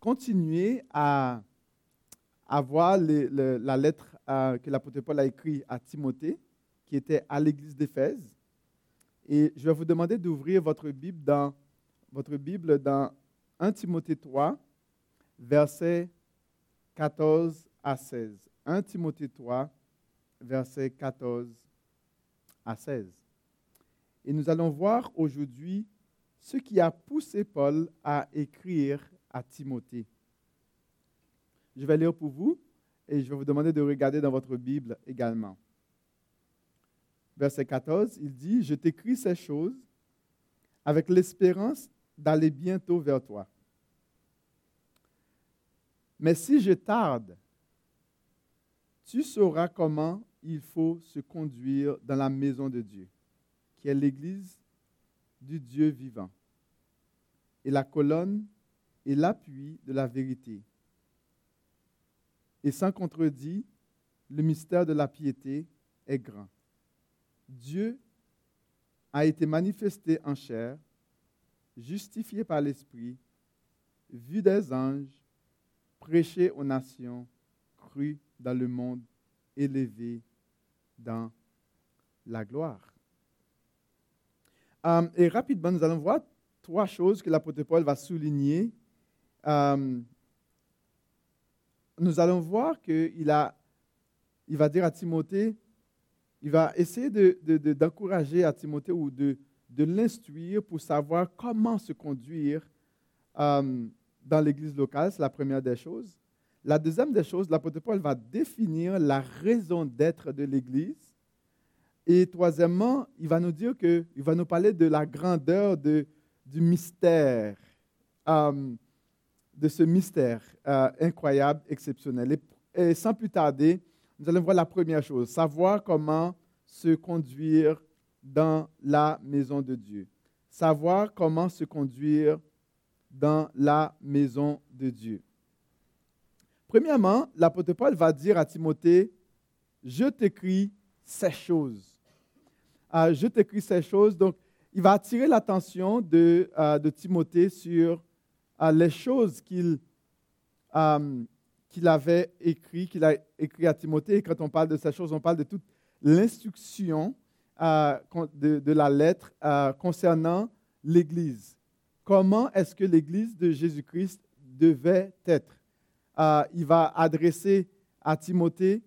continuer à, voir la lettre euh, que l'apôtre Paul a écrite à Timothée, qui était à l'église d'Éphèse. Et je vais vous demander d'ouvrir votre Bible dans, votre Bible dans 1 Timothée 3, versets 14 à 16. 1 Timothée 3, versets 14 à 16. Et nous allons voir aujourd'hui ce qui a poussé Paul à écrire à Timothée. Je vais lire pour vous et je vais vous demander de regarder dans votre Bible également. Verset 14, il dit, Je t'écris ces choses avec l'espérance d'aller bientôt vers toi. Mais si je tarde, tu sauras comment il faut se conduire dans la maison de Dieu, qui est l'Église du Dieu vivant, et la colonne et l'appui de la vérité. Et sans contredit, le mystère de la piété est grand. Dieu a été manifesté en chair, justifié par l'Esprit, vu des anges, prêché aux nations, cru dans le monde, élevé dans la gloire. Euh, et rapidement, nous allons voir trois choses que l'apôtre Paul va souligner euh, nous allons voir qu'il il va dire à Timothée, il va essayer d'encourager à Timothée ou de, l'instruire pour savoir comment se conduire euh, dans l'église locale. C'est la première des choses. La deuxième des choses, l'apôtre Paul va définir la raison d'être de l'église. Et troisièmement, il va nous dire que, il va nous parler de la grandeur de, du mystère. Euh, de ce mystère euh, incroyable, exceptionnel. Et, sans plus tarder, nous allons voir la première chose, savoir comment se conduire dans la maison de Dieu. Savoir comment se conduire dans la maison de Dieu. Premièrement, l'apôtre Paul va dire à Timothée, je t'écris ces choses. Euh, je t'écris ces choses. Donc, il va attirer l'attention de, euh, de Timothée sur les choses qu'il euh, qu'il avait écrit, qu'il a écrit à Timothée. Et quand on parle de ces choses, on parle de toute l'instruction euh, de, la lettre euh, concernant l'Église. Comment est-ce que l'Église de Jésus-Christ devait être? il va adresser à Timothée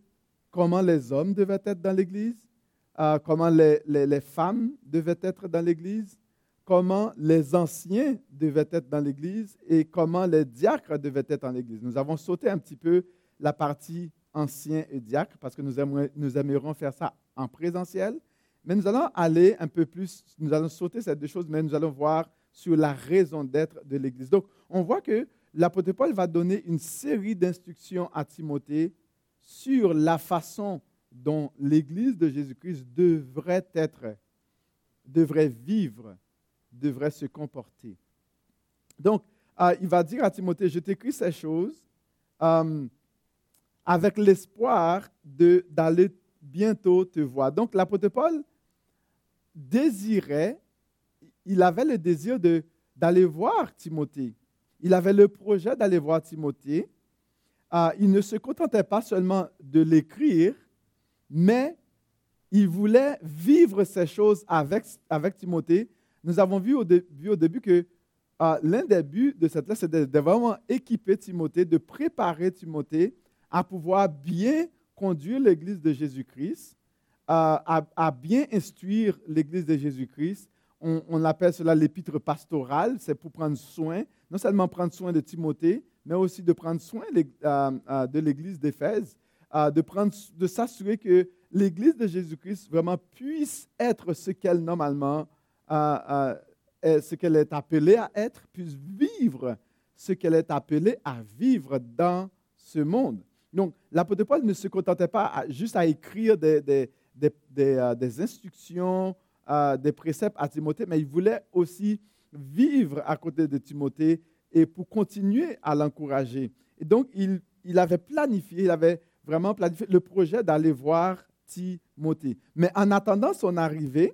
comment les hommes devaient être dans l'Église, comment les, les femmes devaient être dans l'Église, comment les anciens devaient être dans l'Église et comment les diacres devaient être dans l'Église. Nous avons sauté un petit peu la partie anciens et diacres parce que nous, aimerions, nous aimerions faire ça en présentiel. Mais nous allons aller un peu plus, nous allons sauter ces deux choses, mais nous allons voir sur la raison d'être de l'Église. Donc, on voit que l'apôtre Paul va donner une série d'instructions à Timothée sur la façon dont l'Église de Jésus-Christ devrait être, devrait vivre devrait se comporter. Donc, euh, il va dire à Timothée, je t'écris ces choses euh, avec l'espoir d'aller bientôt te voir. Donc, l'apôtre Paul désirait, il avait le désir d'aller voir Timothée. Il avait le projet d'aller voir Timothée. Euh, il ne se contentait pas seulement de l'écrire, mais il voulait vivre ces choses avec, avec Timothée nous avons vu au, début que euh, l'un des buts de cette lettre, c'est de, vraiment équiper Timothée, de préparer Timothée à pouvoir bien conduire l'Église de Jésus-Christ, à, bien instruire l'Église de Jésus-Christ. On, appelle cela l'épître pastorale, c'est pour prendre soin, non seulement prendre soin de Timothée, mais aussi de prendre soin de l'Église d'Éphèse, de, de s'assurer que l'Église de Jésus-Christ vraiment puisse être ce qu'elle normalement ce qu'elle est appelée à être, puisse vivre ce qu'elle est appelée à vivre dans ce monde. Donc, l'apôtre Paul ne se contentait pas juste à écrire des, des, des, des euh, instructions, euh, des préceptes à Timothée, mais il voulait aussi vivre à côté de Timothée et pour continuer à l'encourager. Et donc, il, il avait planifié, il avait vraiment planifié le projet d'aller voir Timothée. Mais en attendant son arrivée,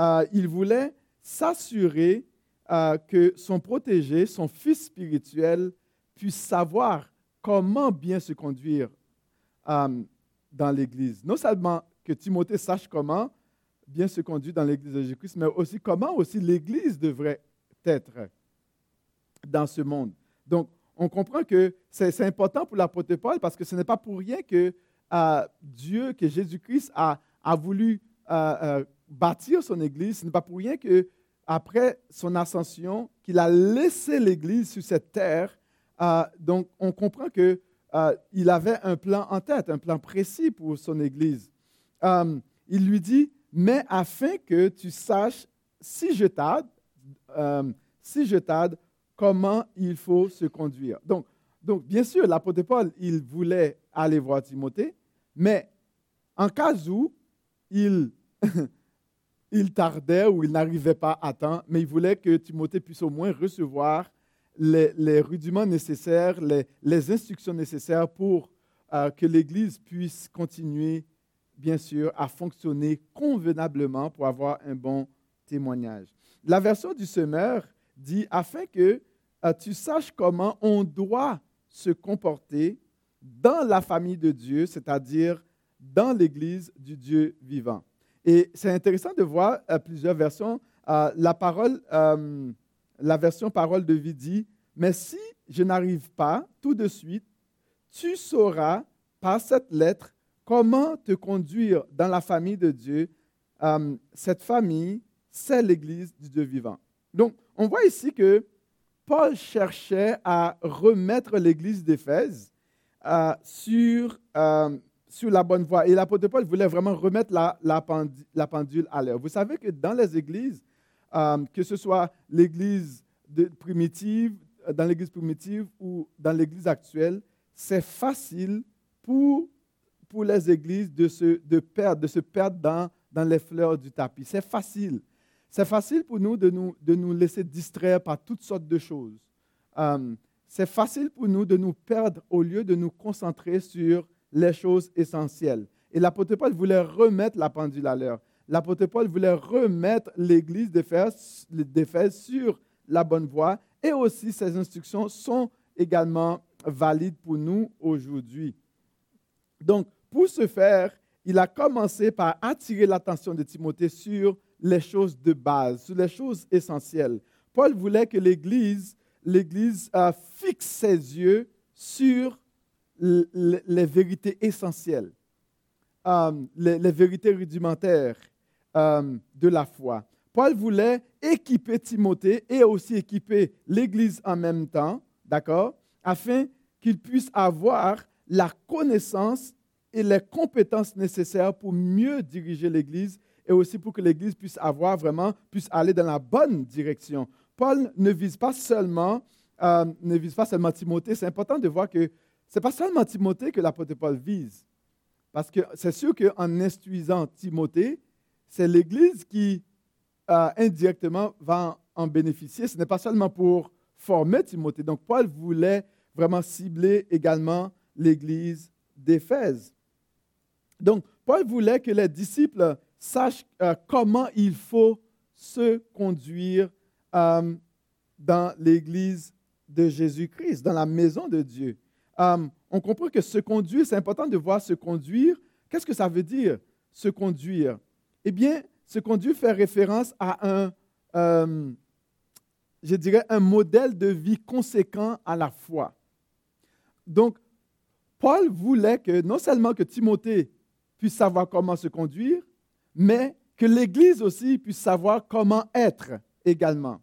euh, il voulait s'assurer euh, que son protégé, son fils spirituel, puisse savoir comment bien se conduire euh, dans l'Église. Non seulement que Timothée sache comment bien se conduire dans l'Église de Jésus-Christ, mais aussi comment aussi l'Église devrait être dans ce monde. Donc, on comprend que c'est important pour l'apôtre Paul parce que ce n'est pas pour rien que Dieu, que Jésus-Christ a, a, voulu bâtir son Église. Ce n'est pas pour rien que après son ascension, qu'il a laissé l'Église sur cette terre. Euh, donc, on comprend qu'il euh, avait un plan en tête, un plan précis pour son Église. Euh, il lui dit, mais afin que tu saches, si je t'aide, si je t'aide, comment il faut se conduire. Donc, donc bien sûr, l'apôtre Paul, il voulait aller voir Timothée, mais en cas où il il tardait ou il n'arrivait pas à temps, mais il voulait que Timothée puisse au moins recevoir les, rudiments nécessaires, les, instructions nécessaires pour euh, que l'Église puisse continuer, bien sûr, à fonctionner convenablement pour avoir un bon témoignage. La version du semeur dit, afin que euh, tu saches comment on doit se comporter dans la famille de Dieu, c'est-à-dire dans l'Église du Dieu vivant. Et c'est intéressant de voir euh, plusieurs versions. Euh, la, parole, euh, la version parole de vie dit, mais si je n'arrive pas tout de suite, tu sauras par cette lettre comment te conduire dans la famille de Dieu. cette famille, c'est l'Église du Dieu vivant. Donc, on voit ici que Paul cherchait à remettre l'Église d'Éphèse sur sur la bonne voie. Et l'apôtre Paul voulait vraiment remettre la, pendule à l'heure. Vous savez que dans les églises, euh, que ce soit l'église primitive, euh, dans l'église primitive ou dans l'église actuelle, c'est facile pour, pour les églises de se, de perdre, de se perdre dans, dans les fleurs du tapis. C'est facile. C'est facile pour nous de, nous de nous laisser distraire par toutes sortes de choses. Euh, c'est facile pour nous de nous perdre au lieu de nous concentrer sur les choses essentielles. Et l'apôtre Paul voulait remettre la pendule à l'heure. L'apôtre Paul voulait remettre l'église d'Éphèse sur la bonne voie et aussi ses instructions sont également valides pour nous aujourd'hui. Donc, pour ce faire, il a commencé par attirer l'attention de Timothée sur les choses de base, sur les choses essentielles. Paul voulait que l'Église, l'Église euh, fixe ses yeux sur les vérités essentielles, euh, les, vérités rudimentaires euh, de la foi. Paul voulait équiper Timothée et aussi équiper l'Église en même temps, d'accord, afin qu'il puisse avoir la connaissance et les compétences nécessaires pour mieux diriger l'Église et aussi pour que l'Église puisse avoir vraiment, puisse aller dans la bonne direction. Paul ne vise pas seulement, euh, ne vise pas seulement Timothée. C'est important de voir que n'est pas seulement Timothée que l'apôtre Paul vise. Parce que c'est sûr qu'en instruisant Timothée, c'est l'Église qui euh, indirectement va en, bénéficier. Ce n'est pas seulement pour former Timothée. Donc Paul voulait vraiment cibler également l'Église d'Éphèse. Donc Paul voulait que les disciples sachent euh, comment il faut se conduire euh, dans l'Église de Jésus-Christ, dans la maison de Dieu. Euh, on comprend que se conduire, c'est important de voir se conduire. Qu'est-ce que ça veut dire, se conduire? Eh bien, se conduire fait référence à un, euh, je dirais, un modèle de vie conséquent à la foi. Donc, Paul voulait que non seulement que Timothée puisse savoir comment se conduire, mais que l'Église aussi puisse savoir comment être également.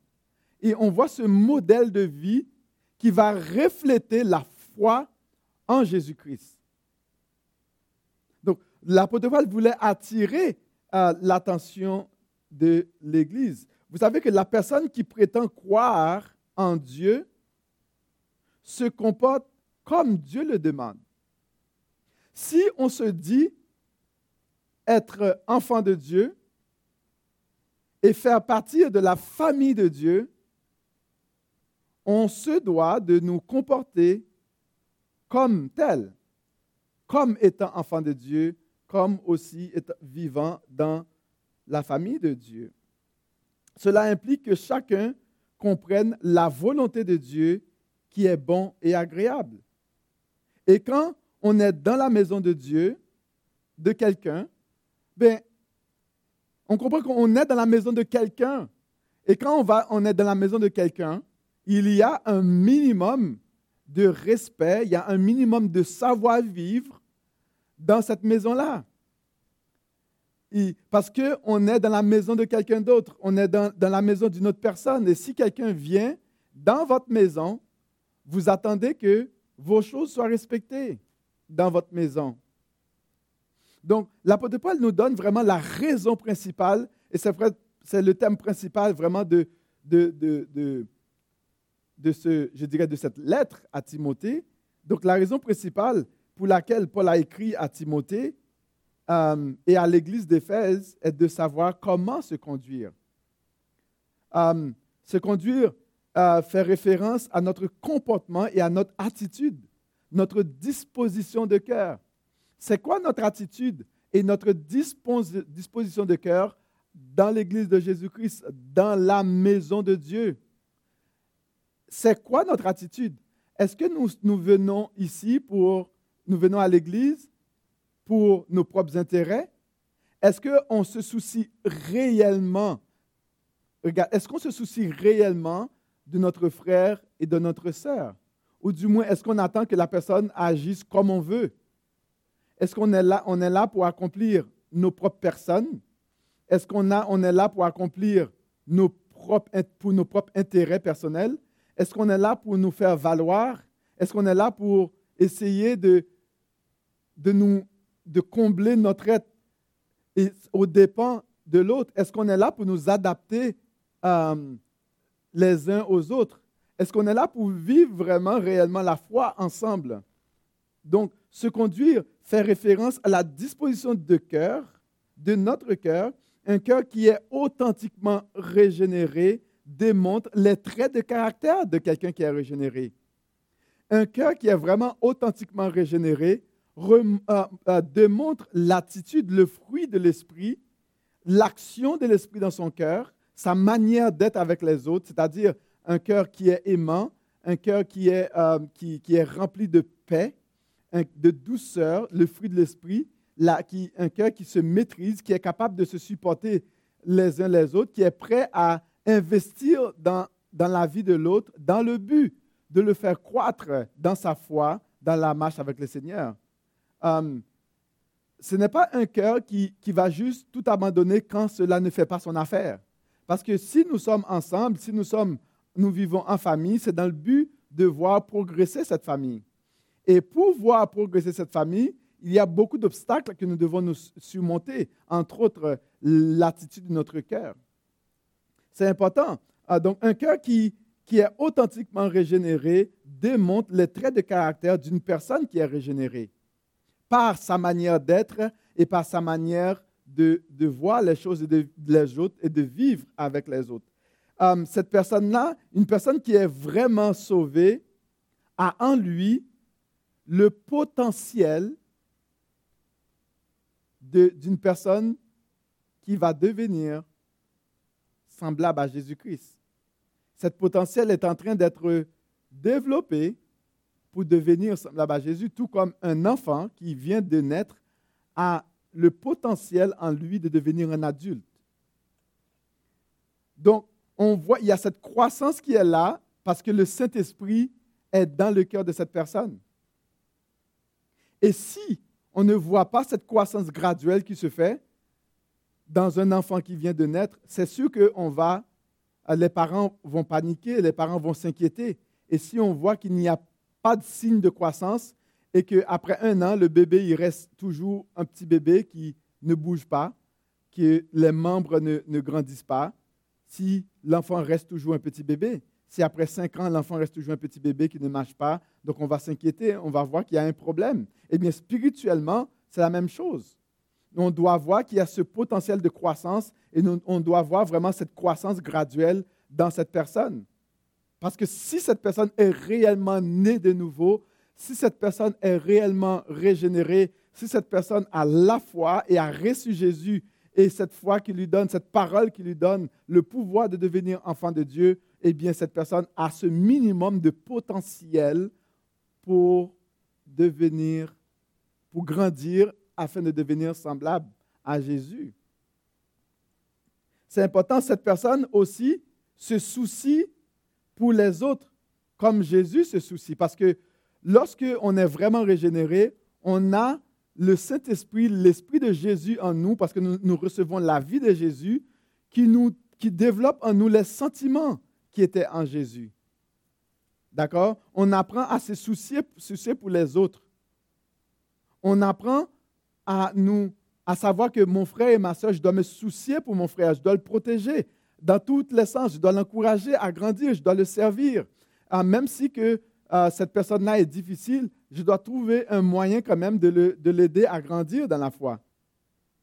Et on voit ce modèle de vie qui va refléter la en Jésus-Christ. Donc, l'apôtre Paul voulait attirer euh, l'attention de l'Église. Vous savez que la personne qui prétend croire en Dieu se comporte comme Dieu le demande. Si on se dit être enfant de Dieu et faire partie de la famille de Dieu, on se doit de nous comporter comme tel, comme étant enfant de Dieu, comme aussi vivant dans la famille de Dieu. Cela implique que chacun comprennent la volonté de Dieu qui est bon et agréable. Et quand on est dans la maison de Dieu, de quelqu'un, ben, on comprend qu'on est dans la maison de quelqu'un. Et quand on, va, on est dans la maison de quelqu'un, il y a un minimum de respect, il y a un minimum de savoir-vivre dans cette maison-là. Parce qu'on est dans la maison de quelqu'un d'autre, on est dans, la maison d'une autre personne. Et si quelqu'un vient dans votre maison, vous attendez que vos choses soient respectées dans votre maison. Donc, l'apôtre Paul nous donne vraiment la raison principale, et c'est le thème principal vraiment de, de, de, ce, je dirais, de cette lettre à Timothée. Donc, la raison principale pour laquelle Paul a écrit à Timothée euh, et à l'église d'Éphèse est de savoir comment se conduire. Euh, se conduire euh, fait référence à notre comportement et à notre attitude, notre disposition de cœur. C'est quoi notre attitude et notre disposition de cœur dans l'Église de Jésus-Christ, dans la maison de Dieu? C'est quoi notre attitude? Est-ce que nous, venons ici pour, nous venons à l'Église pour nos propres intérêts? Est-ce qu'on se soucie réellement, est-ce qu'on se soucie réellement de notre frère et de notre sœur? Ou du moins, est-ce qu'on attend que la personne agisse comme on veut? Est-ce qu'on est là, on est là pour accomplir nos propres personnes? Est-ce qu'on on est là pour accomplir nos propres, pour nos propres intérêts personnels? Est-ce qu'on est là pour nous faire valoir? Est-ce qu'on est là pour essayer de, de, nous, de combler notre être et aux dépens de l'autre? Est-ce qu'on est là pour nous adapter euh, les uns aux autres? Est-ce qu'on est là pour vivre vraiment, réellement la foi ensemble? Donc, se conduire fait référence à la disposition de cœur, de notre cœur, un cœur qui est authentiquement régénéré, démontre les traits de caractère de quelqu'un qui est régénéré. Un cœur qui est vraiment authentiquement régénéré euh, euh, démontre l'attitude, le fruit de l'esprit, l'action de l'esprit dans son cœur, sa manière d'être avec les autres, c'est-à-dire un cœur qui est aimant, un cœur qui est, euh, qui, est rempli de paix, de douceur, le fruit de l'esprit, un cœur qui se maîtrise, qui est capable de se supporter les uns les autres, qui est prêt à investir dans, dans la vie de l'autre dans le but de le faire croître dans sa foi, dans la marche avec le Seigneur. Euh, ce n'est pas un cœur qui, qui, va juste tout abandonner quand cela ne fait pas son affaire. Parce que si nous sommes ensemble, si nous, sommes, nous vivons en famille, c'est dans le but de voir progresser cette famille. Et pour voir progresser cette famille, il y a beaucoup d'obstacles que nous devons nous surmonter, entre autres l'attitude de notre cœur. C'est important. Ah, donc, un cœur qui, qui est authentiquement régénéré démontre les traits de caractère d'une personne qui est régénérée par sa manière d'être et par sa manière de, de, voir les choses et de, les autres et de vivre avec les autres. Um, cette personne-là, une personne qui est vraiment sauvée, a en lui le potentiel d'une personne qui va devenir semblable à Jésus-Christ. Cette potentiel est en train d'être développé pour devenir semblable à Jésus, tout comme un enfant qui vient de naître a le potentiel en lui de devenir un adulte. Donc, on voit, il y a cette croissance qui est là parce que le Saint-Esprit est dans le cœur de cette personne. Et si on ne voit pas cette croissance graduelle qui se fait, dans un enfant qui vient de naître, c'est sûr que va, les parents vont paniquer, les parents vont s'inquiéter. Et si on voit qu'il n'y a pas de signe de croissance et qu'après un an, le bébé, il reste toujours un petit bébé qui ne bouge pas, que les membres ne, ne grandissent pas, si l'enfant reste toujours un petit bébé, si après cinq ans, l'enfant reste toujours un petit bébé qui ne marche pas, donc on va s'inquiéter, on va voir qu'il y a un problème. Eh bien, spirituellement, c'est la même chose on doit voir qu'il y a ce potentiel de croissance et on doit voir vraiment cette croissance graduelle dans cette personne. Parce que si cette personne est réellement née de nouveau, si cette personne est réellement régénérée, si cette personne a la foi et a reçu Jésus et cette foi qui lui donne, cette parole qui lui donne le pouvoir de devenir enfant de Dieu, eh bien, cette personne a ce minimum de potentiel pour devenir, pour grandir afin de devenir semblable à Jésus. C'est important, cette personne aussi se soucie pour les autres comme Jésus se soucie. Parce que lorsque on est vraiment régénéré, on a le Saint-Esprit, l'Esprit de Jésus en nous, parce que nous, recevons la vie de Jésus, qui, nous, qui développe en nous les sentiments qui étaient en Jésus. D'accord? On apprend à se soucier, soucier pour les autres. On apprend à nous à savoir que mon frère et ma soeur, je dois me soucier pour mon frère, je dois le protéger dans tous les sens, je dois l'encourager à grandir, je dois le servir. Ah, même si que euh, cette personne-là est difficile, je dois trouver un moyen quand même de l'aider à grandir dans la foi.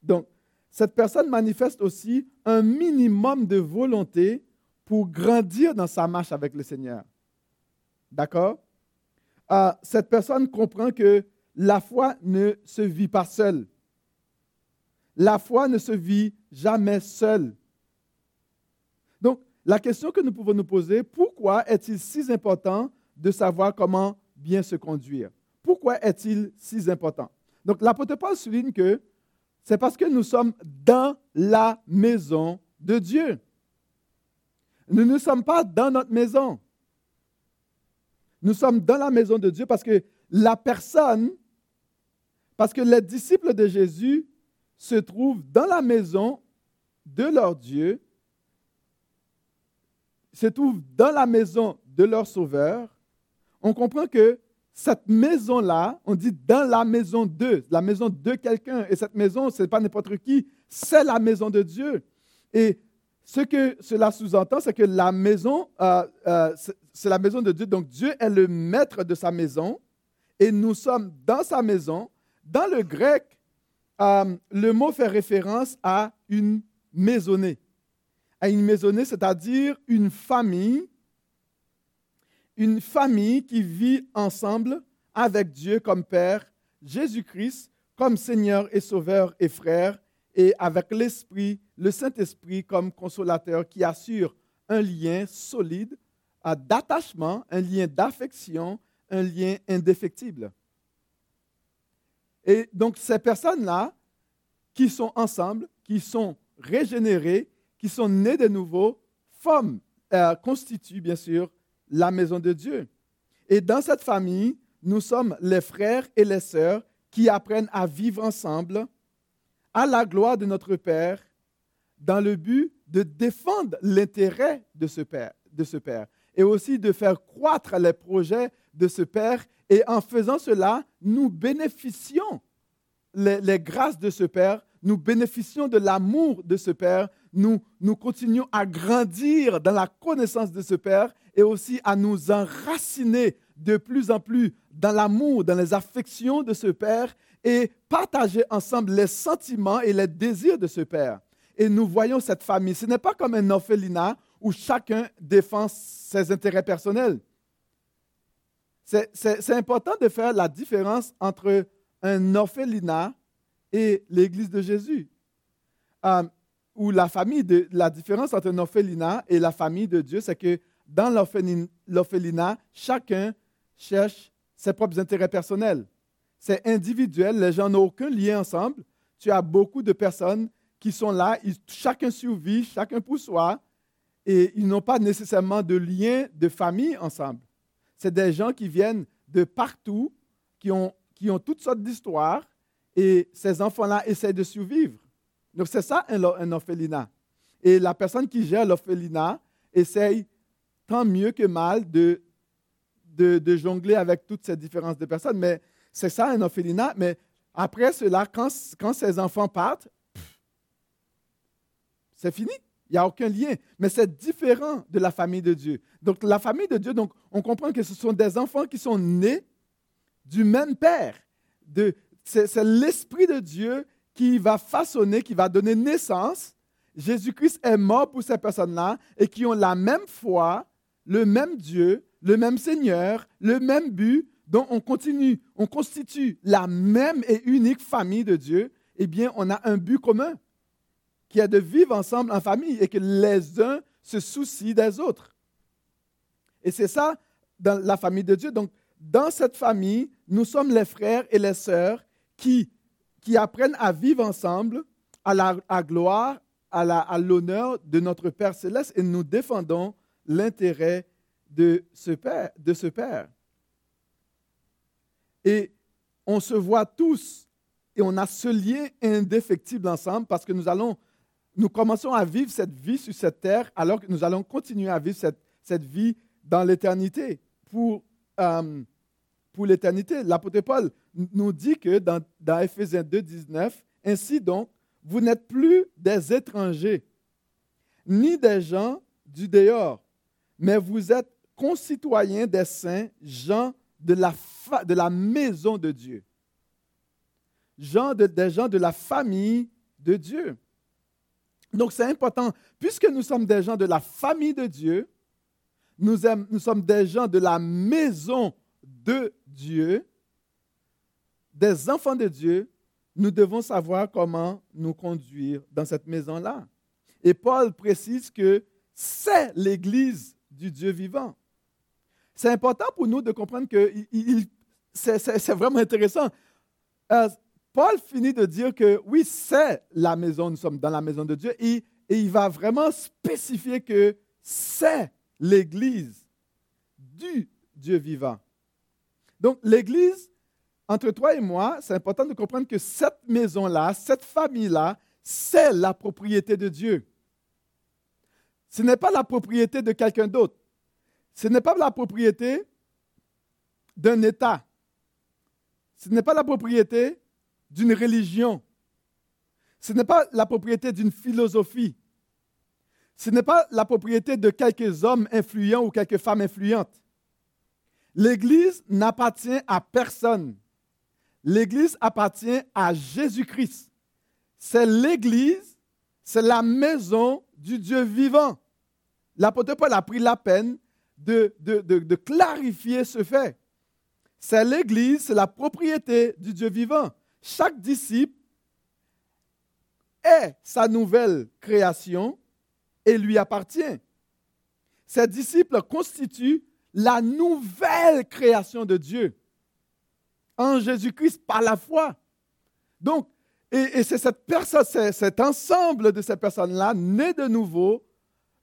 Donc, cette personne manifeste aussi un minimum de volonté pour grandir dans sa marche avec le Seigneur. D'accord? Ah, Cette personne comprend que la foi ne se vit pas seule. La foi ne se vit jamais seule. Donc, la question que nous pouvons nous poser, pourquoi est-il si important de savoir comment bien se conduire? Pourquoi est-il si important? Donc, l'apôtre Paul souligne que c'est parce que nous sommes dans la maison de Dieu. Nous ne sommes pas dans notre maison. Nous sommes dans la maison de Dieu parce que la personne, parce que les disciples de Jésus se trouvent dans la maison de leur Dieu, se trouvent dans la maison de leur Sauveur, on comprend que cette maison-là, on dit dans la maison de, la maison de quelqu'un, et cette maison, ce n'est pas n'importe qui, c'est la maison de Dieu. Et ce que cela sous-entend, c'est que la maison, euh, euh, c'est la maison de Dieu. Donc Dieu est le maître de sa maison, et nous sommes dans sa maison. Dans le grec, euh, le mot fait référence à une maisonnée. À une maisonnée, c'est-à-dire une famille, une famille qui vit ensemble avec Dieu comme Père, Jésus-Christ comme Seigneur et Sauveur et Frère, et avec l'Esprit, le Saint-Esprit comme consolateur qui assure un lien solide euh, d'attachement, un lien d'affection, un lien indéfectible. Et donc, ces personnes-là, qui sont ensemble, qui sont régénérées, qui sont nées de nouveau, forment, euh, constituent bien sûr la maison de Dieu. Et dans cette famille, nous sommes les frères et les sœurs qui apprennent à vivre ensemble à la gloire de notre Père dans le but de défendre l'intérêt de de ce Père et aussi de faire croître les projets de ce Père. Et en faisant cela, nous bénéficions les, grâces de ce Père, nous bénéficions de l'amour de ce Père, nous, nous continuons à grandir dans la connaissance de ce Père et aussi à nous enraciner de plus en plus dans l'amour, dans les affections de ce Père et partager ensemble les sentiments et les désirs de ce Père. Et nous voyons cette famille. Ce n'est pas comme un orphelinat où chacun défend ses intérêts personnels. C'est important de faire la différence entre un orphelinat et l'Église de Jésus. Euh, la famille de, la différence entre un orphelinat et la famille de Dieu, c'est que dans l'orphelinat, chacun cherche ses propres intérêts personnels. C'est individuel, les gens n'ont aucun lien ensemble. Tu as beaucoup de personnes qui sont là, chacun survit, chacun pour soi, et ils n'ont pas nécessairement de lien de famille ensemble. C'est des gens qui viennent de partout, qui ont, toutes sortes d'histoires, et ces enfants-là essaient de survivre. Donc c'est ça un, orphelinat. Et la personne qui gère l'orphelinat essaye tant mieux que mal de, jongler avec toutes ces différences de personnes. Mais c'est ça un orphelinat. Mais après cela, quand ces enfants partent, c'est fini. Il n'y a aucun lien. Mais c'est différent de la famille de Dieu. Donc, la famille de Dieu, donc, on comprend que ce sont des enfants qui sont nés du même Père. C'est, l'Esprit de Dieu qui va façonner, qui va donner naissance. Jésus-Christ est mort pour ces personnes-là et qui ont la même foi, le même Dieu, le même Seigneur, le même but, dont on continue, on constitue la même et unique famille de Dieu. Eh bien, on a un but commun qui est de vivre ensemble en famille et que les uns se soucient des autres. Et c'est ça dans la famille de Dieu. Donc, dans cette famille, nous sommes les frères et les sœurs qui, qui apprennent à vivre ensemble à la à gloire, à l'honneur de notre Père céleste et nous défendons l'intérêt de. De ce père. Et on se voit tous et on a ce lien indéfectible ensemble parce que nous allons, nous commençons à vivre cette vie sur cette terre alors que nous allons continuer à vivre cette, cette vie dans l'éternité pour, euh, pour l'éternité. L'apôtre Paul nous dit que dans, dans Ephésiens 2, 19, ainsi donc, vous n'êtes plus des étrangers, ni des gens du dehors, mais vous êtes concitoyens des saints, gens de la, de la maison de Dieu. Gens de, des gens de la famille de Dieu. Donc c'est important, puisque nous sommes des gens de la famille de Dieu, nous, sommes des gens de la maison de Dieu, des enfants de Dieu, nous devons savoir comment nous conduire dans cette maison-là. Et Paul précise que c'est l'Église du Dieu vivant. C'est important pour nous de comprendre que c'est vraiment intéressant. Paul finit de dire que oui, c'est la maison, nous sommes dans la maison de Dieu, et, et il va vraiment spécifier que c'est l'Église du Dieu vivant. Donc l'Église entre toi et moi, c'est important de comprendre que cette maison-là, cette famille-là, c'est la propriété de Dieu. Ce n'est pas la propriété de quelqu'un d'autre. Ce n'est pas la propriété d'un État. Ce n'est pas la propriété d'une religion. Ce n'est pas la propriété d'une philosophie. Ce n'est pas la propriété de quelques hommes influents ou quelques femmes influentes. L'Église n'appartient à personne. L'Église appartient à Jésus-Christ. C'est l'Église, c'est la maison du Dieu vivant. L'apôtre Paul a pris la peine de, clarifier ce fait. C'est l'Église, c'est la propriété du Dieu vivant. Chaque disciple est sa nouvelle création et lui appartient. Ces disciples constituent la nouvelle création de Dieu en Jésus-Christ par la foi. Donc, et, c'est cette personne, cet ensemble de ces personnes-là, nées de nouveau,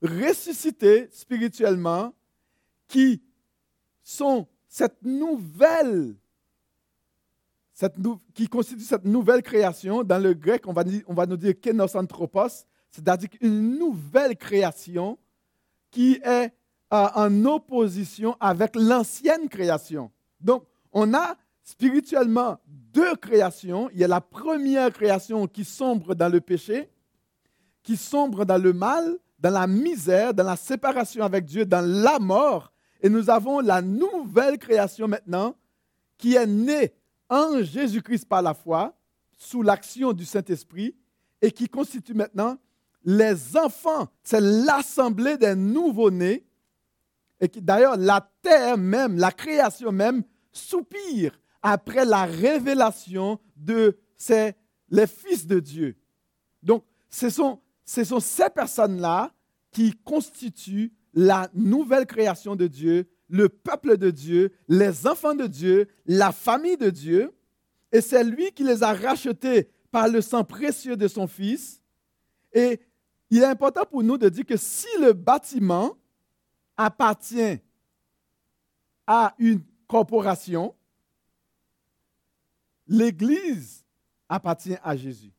ressuscitées spirituellement, qui sont cette nouvelle, qui constitue cette nouvelle création. Dans le grec, on va, nous dire kenos anthropos, c'est-à-dire une nouvelle création qui est euh, en opposition avec l'ancienne création. Donc, on a spirituellement deux créations. Il y a la première création qui sombre dans le péché, qui sombre dans le mal, dans la misère, dans la séparation avec Dieu, dans la mort. Et nous avons la nouvelle création maintenant qui est née en Jésus-Christ par la foi, sous l'action du Saint-Esprit, et qui constitue maintenant les enfants. C'est l'assemblée des nouveaux-nés. Et qui, d'ailleurs, la terre même, la création même, soupire après la révélation de ces, les fils de Dieu. Donc, ce ce sont ces personnes-là qui constituent la nouvelle création de Dieu, le peuple de Dieu, les enfants de Dieu, la famille de Dieu. Et c'est lui qui les a rachetés par le sang précieux de son Fils. Et il est important pour nous de dire que si le bâtiment appartient à une corporation, L'Église appartient à Jésus.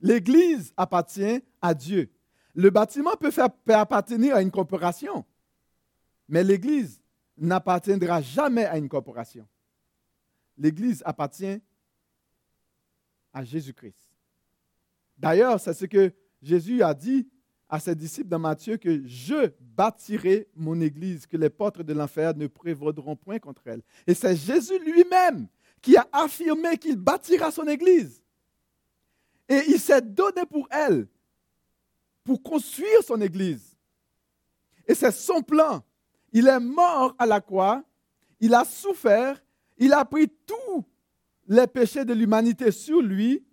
L'Église appartient à Dieu. Le bâtiment peut, faire, appartenir à une corporation, mais l'Église n'appartiendra jamais à une corporation. L'Église appartient à Jésus-Christ. D'ailleurs, c'est ce que Jésus a dit à ses disciples dans Matthieu, que je bâtirai mon Église, que les portes de l'enfer ne prévaudront point contre elle. Et c'est Jésus lui-même qui a affirmé qu'il bâtira son Église. Et il s'est donné pour elle, pour construire son Église. Et c'est son plan. Il est mort à la croix, il a souffert, il a pris tous les péchés de l'humanité sur lui.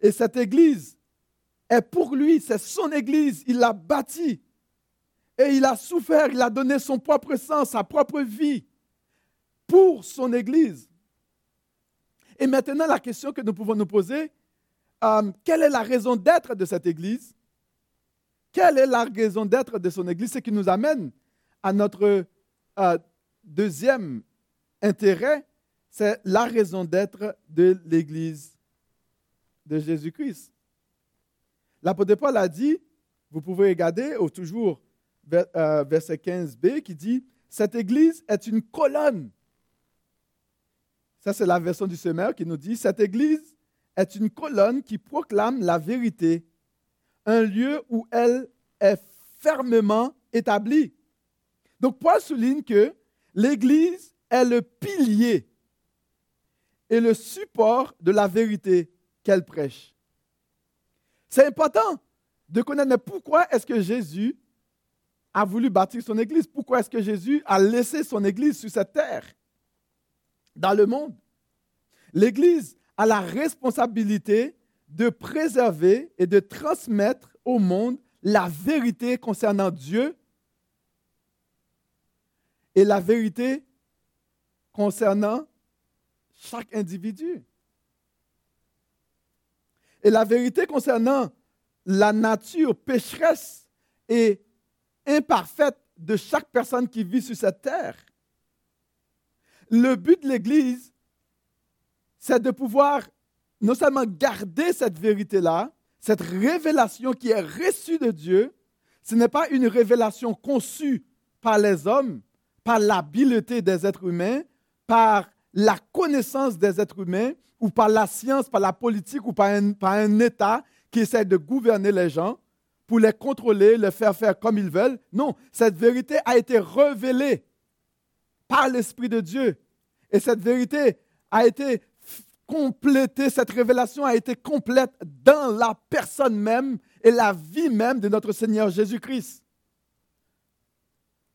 Et cette Église est pour lui, c'est son Église, il l'a bâtie. Et il a souffert, il a donné son propre sang, sa propre vie pour son Église. Et maintenant, la question que nous pouvons nous poser, euh, quelle est la raison d'être de cette Église? Quelle est la raison d'être de son Église Ce qui nous amène à notre euh, deuxième intérêt, c'est la raison d'être de l'Église de Jésus-Christ. L'apôtre Paul a dit, vous pouvez regarder au toujours euh, verset 15b qui dit, cette Église est une colonne. Ça, c'est la version du semeur qui nous dit, cette Église est une colonne qui proclame la vérité, un lieu où elle est fermement établie. Donc Paul souligne que l'Église est le pilier et le support de la vérité qu'elle prêche. C'est important de connaître pourquoi est-ce que Jésus a voulu bâtir son Église? Pourquoi est-ce que Jésus a laissé son Église sur cette terre, dans le monde? L'Église a la responsabilité de préserver et de transmettre au monde la vérité concernant Dieu et la vérité concernant chaque individu. Et la vérité concernant la nature pécheresse et imparfaite de chaque personne qui vit sur cette terre. Le but de l'Église, c'est de pouvoir non seulement garder cette vérité-là, cette révélation qui est reçue de Dieu, ce n'est pas une révélation conçue par les hommes, par l'habileté des êtres humains, par la connaissance des êtres humains, ou par la science, par la politique, ou par un, État qui essaie de gouverner les gens pour les contrôler, les faire faire comme ils veulent. Non, cette vérité a été révélée par l'Esprit de Dieu. Et cette vérité a été complétée, cette révélation a été complète dans la personne même et la vie même de notre Seigneur Jésus-Christ.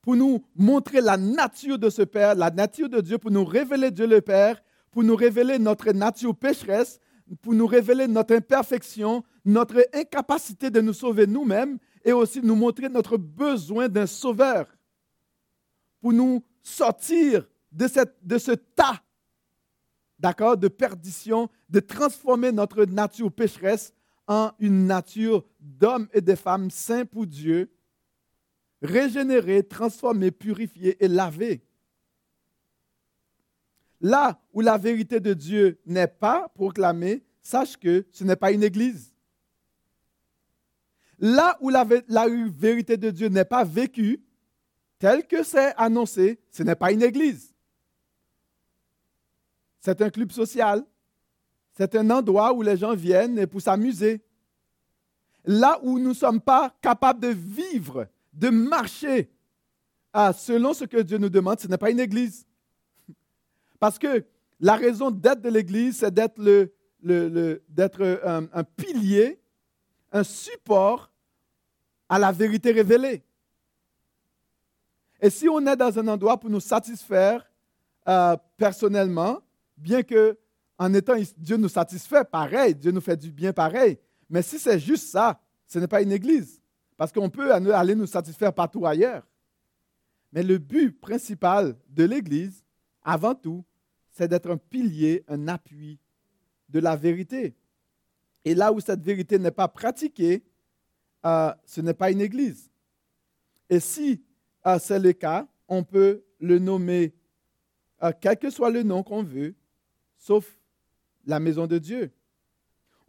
Pour nous montrer la nature de ce Père, la nature de Dieu, pour nous révéler Dieu le Père, pour nous révéler notre nature pécheresse, pour nous révéler notre imperfection, notre incapacité de nous sauver nous-mêmes et aussi nous montrer notre besoin d'un sauveur, pour nous sortir de, ce tas d'accord, de perdition, de transformer notre nature pécheresse en une nature d'hommes et de femmes saints pour Dieu, régénérés, transformés, purifiés et lavés. Là où la vérité de Dieu n'est pas proclamée, sache que ce n'est pas une église. Là où la, la vérité de Dieu n'est pas vécue, telle que c'est annoncé, ce n'est pas une église. C'est un club social. C'est un endroit où les gens viennent pour s'amuser. Là où nous ne sommes pas capables de vivre, de marcher ah, selon ce que Dieu nous demande, ce n'est pas une église. Parce que la raison d'être de l'église, c'est d'être, un, un pilier, un support à la vérité révélée. Et si on est dans un endroit pour nous satisfaire euh, personnellement, bien que en étant Dieu nous satisfait, pareil, Dieu nous fait du bien pareil. Mais si c'est juste ça, ce n'est pas une église. Parce qu'on peut aller nous satisfaire partout ailleurs. Mais le but principal de l'église, avant tout, c'est d'être un pilier, un appui de la vérité. Et là où cette vérité n'est pas pratiquée, euh, ce n'est pas une église. Et si euh, c'est le cas, on peut le nommer, euh, quel que soit le nom qu'on veut, sauf la maison de Dieu.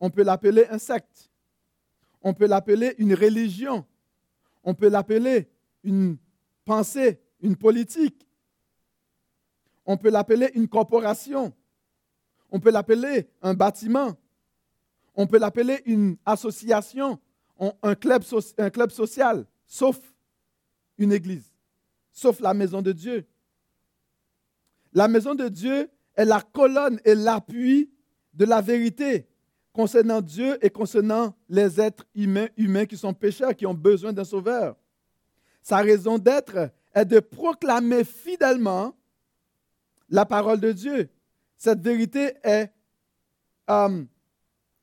On peut l'appeler un secte. On peut l'appeler une religion. On peut l'appeler une pensée, une politique. On peut l'appeler une corporation. On peut l'appeler un bâtiment. On peut l'appeler une association, un club, social, sauf une église, sauf la maison de Dieu. La maison de Dieu est la colonne et l'appui de la vérité concernant Dieu et concernant les êtres humains, humains qui sont pécheurs, qui ont besoin d'un sauveur. Sa raison d'être est de proclamer fidèlement la parole de Dieu. Cette vérité est euh,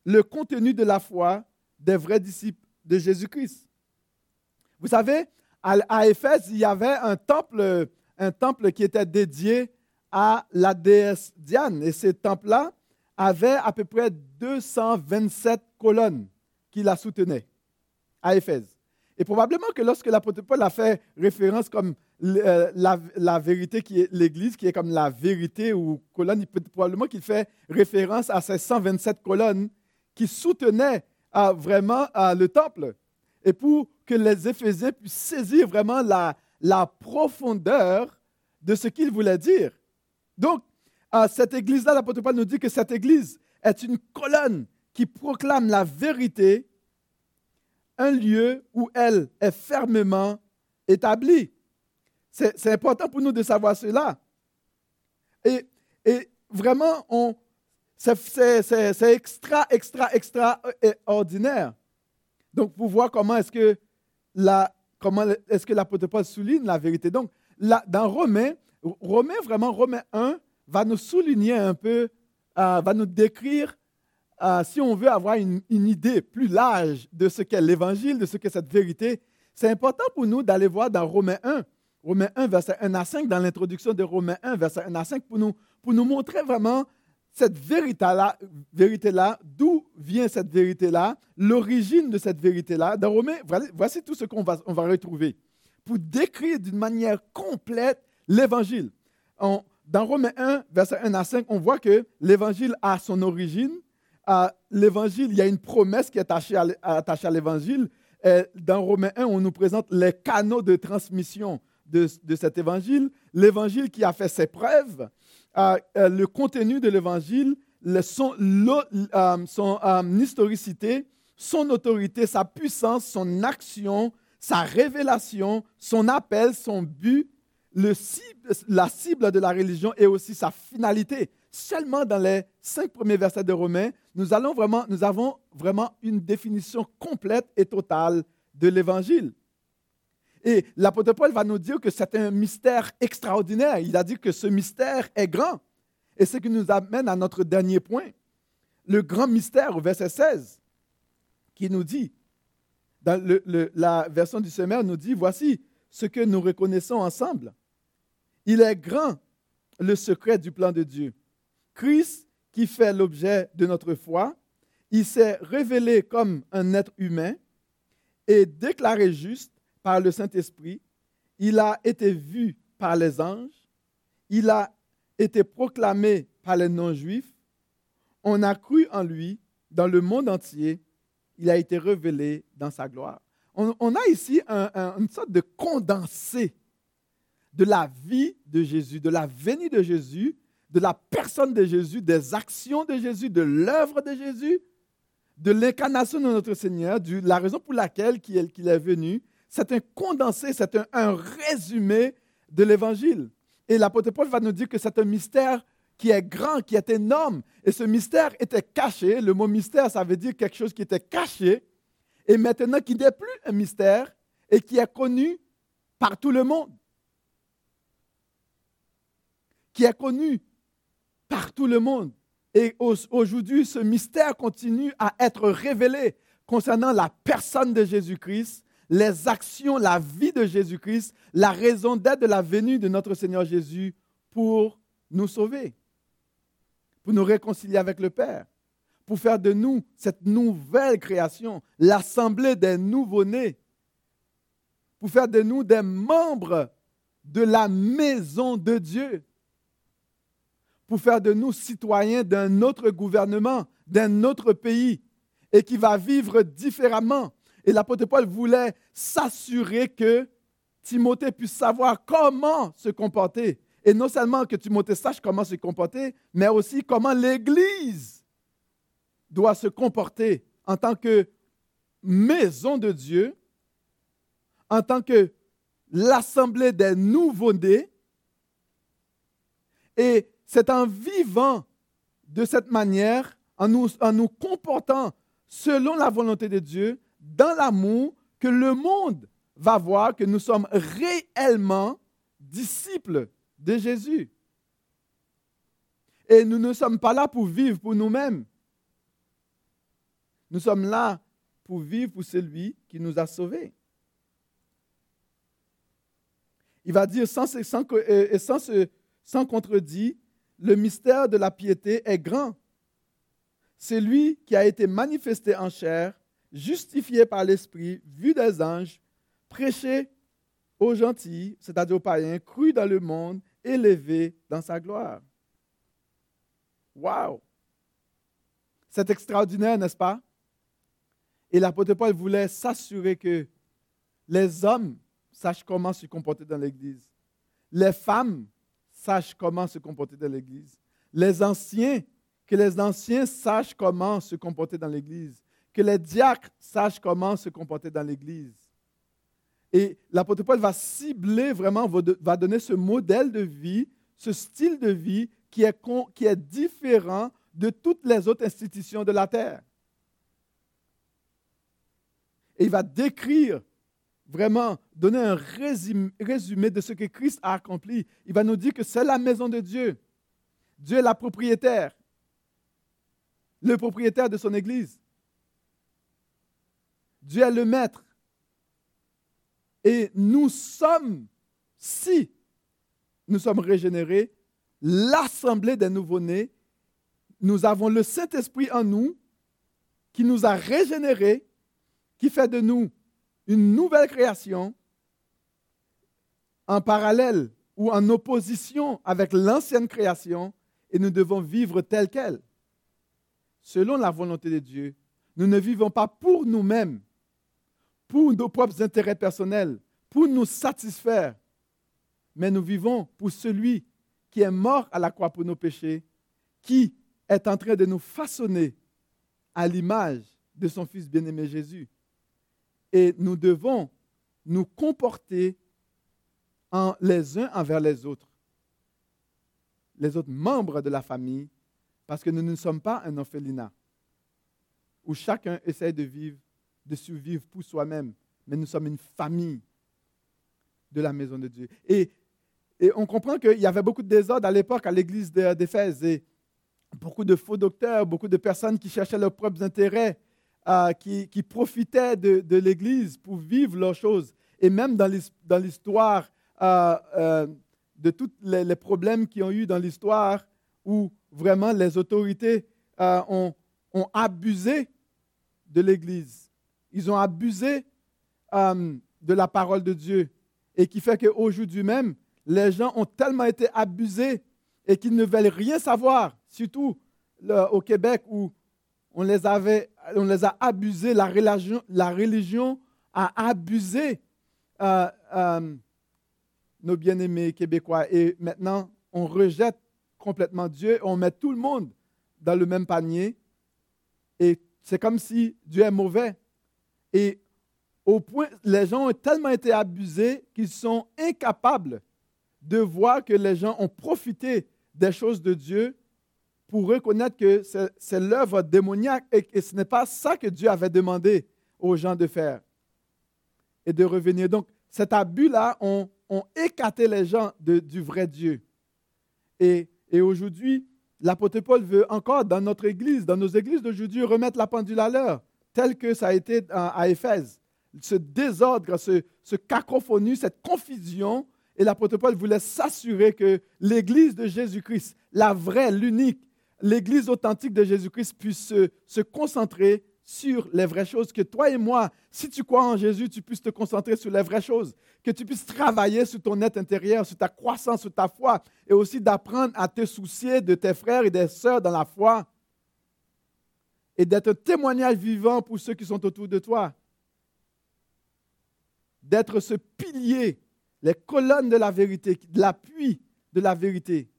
le contenu de la foi des vrais disciples de Jésus-Christ. Vous savez, à, Éphèse, il y avait un temple, un temple qui était dédié à la déesse Diane. Et ce temple-là avait à peu près 227 colonnes qui la soutenaient à Éphèse. Et probablement que lorsque l'apôtre Paul a fait référence comme euh, la, vérité qui est l'Église, qui est comme la vérité ou colonne, probablement qu'il fait référence à ces 127 colonnes qui soutenaient euh, vraiment euh, le temple. Et pour que les Éphésiens puissent saisir vraiment la, la profondeur de ce qu'il voulait dire. Donc, cette église-là, l'apôtre Paul nous dit que cette église est une colonne qui proclame la vérité, un lieu où elle est fermement établie. C'est important pour nous de savoir cela. Et, et vraiment, c'est extra, extra, extraordinaire. Donc, pour voir comment est-ce que la, comment est-ce que l'apôtre Paul souligne la vérité. Donc, dans Romains, Romains, vraiment, Romains 1 va nous souligner un peu, euh, va nous décrire, euh, si on veut avoir une, idée plus large de ce qu'est l'évangile, de ce qu'est cette vérité, c'est important pour nous d'aller voir dans Romains 1, Romains 1, verset 1 à 5, dans l'introduction de Romains 1, verset 1 à 5, pour nous, pour nous montrer vraiment cette vérité-là, vérité d'où vient cette vérité-là, l'origine de cette vérité-là. Dans Romains, voici tout ce qu'on va, on va retrouver pour décrire d'une manière complète l'évangile. Dans Romains 1, verset 1 à 5, on voit que l'évangile a son origine. L'évangile, il y a une promesse qui est attachée à, l'évangile. Dans Romains 1, on nous présente les canaux de transmission de, cet évangile. L'évangile qui a fait ses preuves euh, le contenu de l'Évangile, son, euh, son euh, historicité, son autorité, sa puissance, son action, sa révélation, son appel, son but, la cible de la religion et aussi sa finalité. Seulement dans les cinq premiers versets de Romains, nous, avons vraiment une définition complète et totale de l'Évangile. Et l'apôtre Paul va nous dire que c'est un mystère extraordinaire. Il a dit que ce mystère est grand. Et ce qui nous amène à notre dernier point, le grand mystère au verset 16, qui nous dit, dans la version du sommaire nous dit, voici ce que nous reconnaissons ensemble. Il est grand le secret du plan de Dieu. Christ, qui fait l'objet de notre foi, il s'est révélé comme un être humain et déclaré juste par le Saint-Esprit, il a été vu par les anges, il a été proclamé par les non-juifs, on a cru en lui dans le monde entier, il a été révélé dans sa gloire. On, a ici une sorte de condensé de la vie de Jésus, de la venue de Jésus, de la personne de Jésus, des actions de Jésus, de l'œuvre de Jésus, de l'incarnation de notre Seigneur, de la raison pour laquelle il est venu, c'est un condensé, c'est un, résumé de l'Évangile. Et l'apôtre Paul va nous dire que c'est un mystère qui est grand, qui est énorme. Et ce mystère était caché. Le mot mystère, ça veut dire quelque chose qui était caché. Et maintenant, qui n'est plus un mystère et qui est connu par tout le monde. Qui est connu par tout le monde. Et aujourd'hui, ce mystère continue à être révélé concernant la personne de Jésus-Christ les actions, la vie de Jésus-Christ, la raison d'être de la venue de notre Seigneur Jésus pour nous sauver, pour nous réconcilier avec le Père, pour faire de nous cette nouvelle création, l'assemblée des nouveau-nés, pour faire de nous des membres de la maison de Dieu, pour faire de nous citoyens d'un autre gouvernement, d'un autre pays, et qui va vivre différemment et l'apôtre Paul voulait s'assurer que Timothée puisse savoir comment se comporter. Et non seulement que Timothée sache comment se comporter, mais aussi comment l'Église doit se comporter en tant que maison de Dieu, en tant que l'assemblée des nouveaux-nés. Et c'est en vivant de cette manière, en nous, comportant selon la volonté de Dieu, dans l'amour que le monde va voir que nous sommes réellement disciples de Jésus. Et nous ne sommes pas là pour vivre pour nous-mêmes. Nous sommes là pour vivre pour celui qui nous a sauvés. Il va dire sans, sans, sans, sans contredit, le mystère de la piété est grand. C'est lui qui a été manifesté en chair, justifié par l'Esprit, vu des anges, prêché aux gentils, c'est-à-dire aux païens, cru dans le monde, élevé dans sa gloire. Wow! C'est extraordinaire, n'est-ce pas? Et l'apôtre Paul voulait s'assurer que les hommes sachent comment se comporter dans l'Église. Les femmes sachent comment se comporter dans l'Église. Les anciens, que les anciens sachent comment se comporter dans l'Église. Que les diacres sachent comment se comporter dans l'Église. Et l'apôtre Paul va cibler vraiment, va donner ce modèle de vie, ce style de vie qui est, qui est différent de toutes les autres institutions de la terre. Et il va décrire, vraiment, donner un résumé de ce que Christ a accompli. Il va nous dire que c'est la maison de Dieu. Dieu est la propriétaire, le propriétaire de son Église. Dieu est le maître. Et nous sommes, si nous sommes régénérés, l'assemblée des nouveau-nés nous avons le Saint-Esprit en nous qui nous a régénérés, qui fait de nous une nouvelle création en parallèle ou en opposition avec l'ancienne création et nous devons vivre tel quel, selon la volonté de Dieu. Nous ne vivons pas pour nous-mêmes, pour nos propres intérêts personnels, pour nous satisfaire, mais nous vivons pour celui qui est mort à la croix pour nos péchés, qui est en train de nous façonner à l'image de son Fils bien-aimé Jésus. Et nous devons nous comporter les uns envers les autres, les autres membres de la famille, parce que nous ne sommes pas un orphelinat où chacun essaie de vivre, de survivre pour soi-même, mais nous sommes une famille de la maison de Dieu. Et, et on comprend qu'il y avait beaucoup de désordre à l'époque à l'église d'Éphèse. Et beaucoup de faux docteurs, beaucoup de personnes qui cherchaient leurs propres intérêts, euh, qui, profitaient de, l'Église pour vivre leurs choses. Et même dans l'histoire euh, euh, de tous les, problèmes qui ont eu dans l'histoire, où vraiment les autorités ont, ont, abusé de l'Église. Ils ont abusé de la parole de Dieu. Et qui fait qu'aujourd'hui même, les gens ont tellement été abusés et qu'ils ne veulent rien savoir surtout au Québec où on les, avait, on les a abusés, la religion, la religion a abusé euh, euh, nos bien-aimés québécois. Et maintenant, on rejette complètement Dieu, on met tout le monde dans le même panier. Et c'est comme si Dieu est mauvais. Et au point, les gens ont tellement été abusés qu'ils sont incapables de voir que les gens ont profité des choses de Dieu pour reconnaître que c'est l'œuvre démoniaque et, ce n'est pas ça que Dieu avait demandé aux gens de faire et de revenir. Donc, cet abus-là ont, écarté les gens du vrai Dieu. Et, aujourd'hui, l'apôtre Paul veut encore, dans notre Église, dans nos églises d'aujourd'hui, remettre la pendule à l'heure, tel que ça a été à, Éphèse. Ce désordre, ce, ce cacophonie, cette confusion. Et l'apôtre Paul voulait s'assurer que l'Église de Jésus-Christ, la vraie, l'unique, l'Église authentique de Jésus-Christ puisse se, concentrer sur les vraies choses, que toi et moi, si tu crois en Jésus, tu puisses te concentrer sur les vraies choses, que tu puisses travailler sur ton être intérieur, sur ta croissance, sur ta foi, et aussi d'apprendre à te soucier de tes frères et des sœurs dans la foi, et d'être un témoignage vivant pour ceux qui sont autour de toi, d'être ce pilier, les colonnes de la vérité, l'appui de la vérité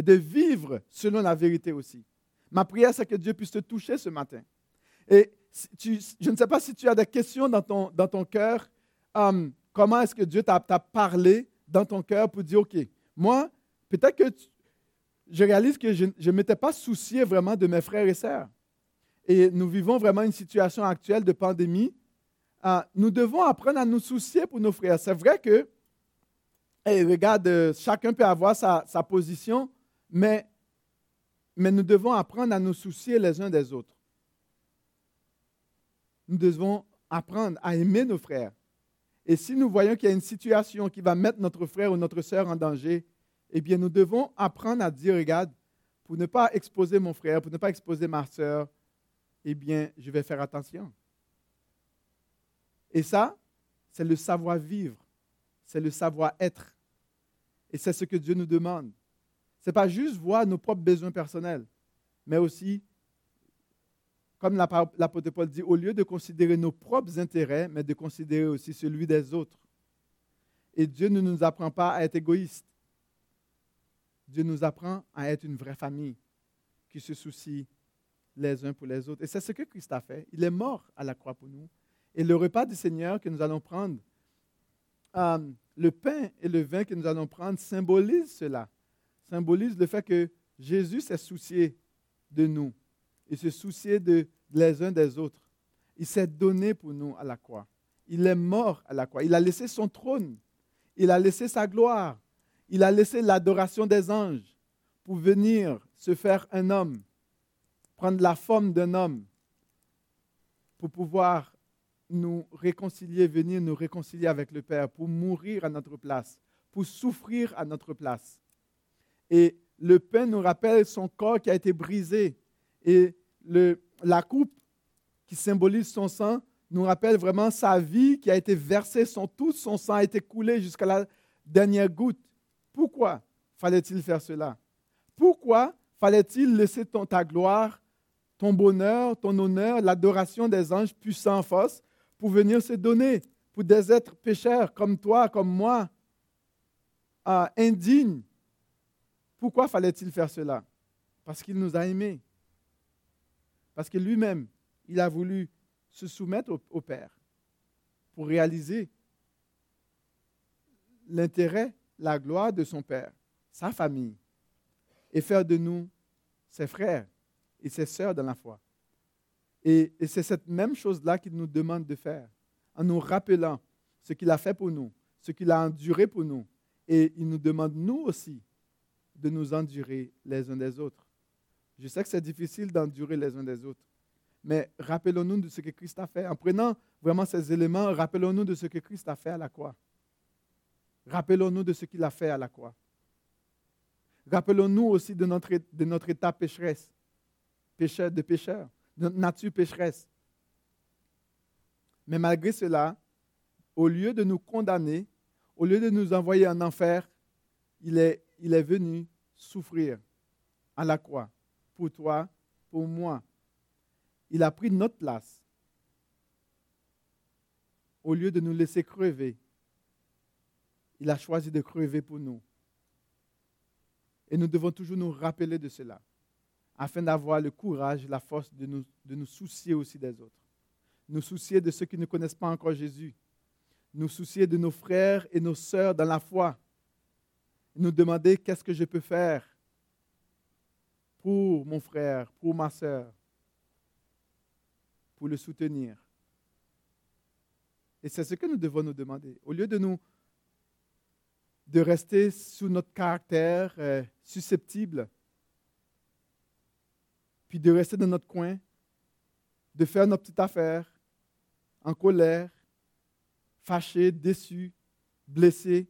et de vivre selon la vérité aussi. Ma prière, c'est que Dieu puisse te toucher ce matin. Et je ne sais pas si tu as des questions dans ton, dans ton cœur. Um, comment est-ce que Dieu t'a parlé dans ton cœur pour dire, OK, moi, peut-être que je réalise que je ne m'étais pas soucié vraiment de mes frères et sœurs. Et nous vivons vraiment une situation actuelle de pandémie. Uh, nous devons apprendre à nous soucier pour nos frères. C'est vrai que, et regarde, euh, chacun peut avoir sa, sa position, mais, nous devons apprendre à nous soucier les uns des autres. Nous devons apprendre à aimer nos frères Et si nous voyons qu'il y a une situation qui va mettre notre frère ou notre sœur en danger, eh bien, nous devons apprendre à dire, regarde, pour ne pas exposer mon frère, pour ne pas exposer ma sœur, eh bien, je vais faire attention. Et ça, c'est le savoir-vivre, c'est le savoir-être. Et c'est ce que Dieu nous demande. N'est pas juste voir nos propres besoins personnels, mais aussi, comme l'apôtre Paul dit, au lieu de considérer nos propres intérêts, mais de considérer aussi celui des autres. Et Dieu ne nous apprend pas à être égoïste. Dieu nous apprend à être une vraie famille qui se soucie les uns pour les autres. Et c'est ce que Christ a fait. Il est mort à la croix pour nous. Et le repas du Seigneur que nous allons prendre, euh, le pain et le vin que nous allons prendre symbolisent cela. Symbolisent le fait que Jésus s'est soucié de nous. Il se souciait de, les uns des autres. Il s'est donné pour nous à la croix. Il est mort à la croix. Il a laissé son trône. Il a laissé sa gloire il a laissé l'adoration des anges pour venir se faire un homme, prendre la forme d'un homme, pour pouvoir nous réconcilier, venir nous réconcilier avec le Père, pour mourir à notre place, pour souffrir à notre place. Et le pain nous rappelle son corps qui a été brisé. Et le, la coupe qui symbolise son sang nous rappelle vraiment sa vie qui a été versée, son, tout son sang a été coulé jusqu'à la dernière goutte. Pourquoi fallait-il faire cela? Pourquoi fallait-il laisser ton, ta gloire, ton bonheur, ton honneur, l'adoration des anges puissants force pour venir se donner pour des êtres pécheurs comme toi, comme moi, euh, indignes Pourquoi fallait-il faire cela? Parce qu'il nous a aimés. Parce que lui-même, il a voulu se soumettre au Père pour réaliser l'intérêt la gloire de son Père, sa famille, et faire de nous ses frères et ses sœurs dans la foi. Et, c'est cette même chose-là qu'il nous demande de faire, en nous rappelant ce qu'il a fait pour nous, ce qu'il a enduré pour nous. Et il nous demande, nous aussi, de nous endurer les uns des autres. Je sais que c'est difficile d'endurer les uns des autres, mais rappelons-nous de ce que Christ a fait. En prenant vraiment ces éléments, rappelons-nous de ce que Christ a fait à la croix. Rappelons-nous de ce qu'il a fait à la croix. Rappelons-nous aussi de notre, de état pécheresse, pécheur de pécheur, de notre nature pécheresse. Mais malgré cela, au lieu de nous condamner, au lieu de nous envoyer en enfer, il est, il est venu souffrir à la croix pour toi, pour moi. Il a pris notre place. Au lieu de nous laisser crever, il a choisi de crever pour nous. Et nous devons toujours nous rappeler de cela, afin d'avoir le courage, la force de nous, de nous soucier aussi des autres. Nous soucier de ceux qui ne connaissent pas encore Jésus. Nous soucier de nos frères et nos sœurs dans la foi. Nous demander qu'est-ce que je peux faire pour mon frère, pour ma sœur, pour le soutenir. Et c'est ce que nous devons nous demander. Au lieu de nous de rester sous notre caractère euh, susceptible, puis de rester dans notre coin, de faire nos petites affaires, en colère, fâchés, déçus, blessés.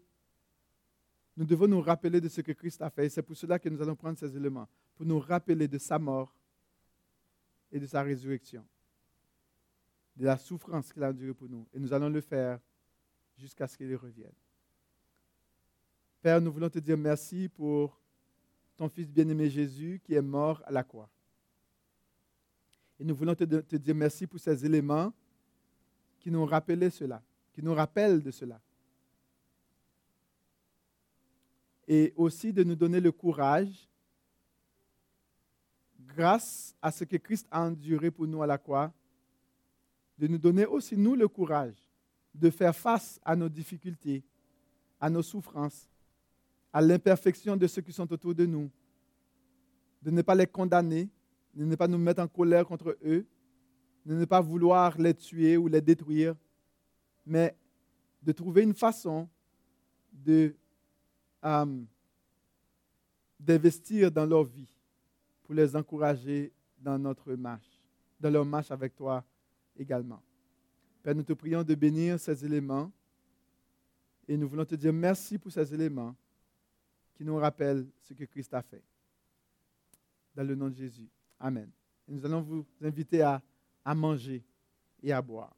Nous devons nous rappeler de ce que Christ a fait. C'est pour cela que nous allons prendre ces éléments, pour nous rappeler de sa mort et de sa résurrection, de la souffrance qu'il a endurée pour nous. Et nous allons le faire jusqu'à ce qu'il revienne. Père, nous voulons te dire merci pour ton Fils bien-aimé Jésus qui est mort à la croix. Et nous voulons te, dire merci pour ces éléments qui nous cela, qui nous rappellent de cela. Et aussi de nous donner le courage, grâce à ce que Christ a enduré pour nous à la croix, de nous donner aussi, nous, le courage de faire face à nos difficultés, à nos souffrances, à l'imperfection de ceux qui sont autour de nous, de ne pas les condamner, de ne pas nous mettre en colère contre eux, de ne pas vouloir les tuer ou les détruire, mais de trouver une façon de euh, d'investir dans leur vie pour les encourager dans notre marche, dans leur marche avec toi également. Père, nous te prions de bénir ces éléments Et nous voulons te dire merci pour ces éléments qui nous rappellent ce que Christ a fait. Dans le nom de Jésus. Amen. Nous allons vous inviter à manger et à boire.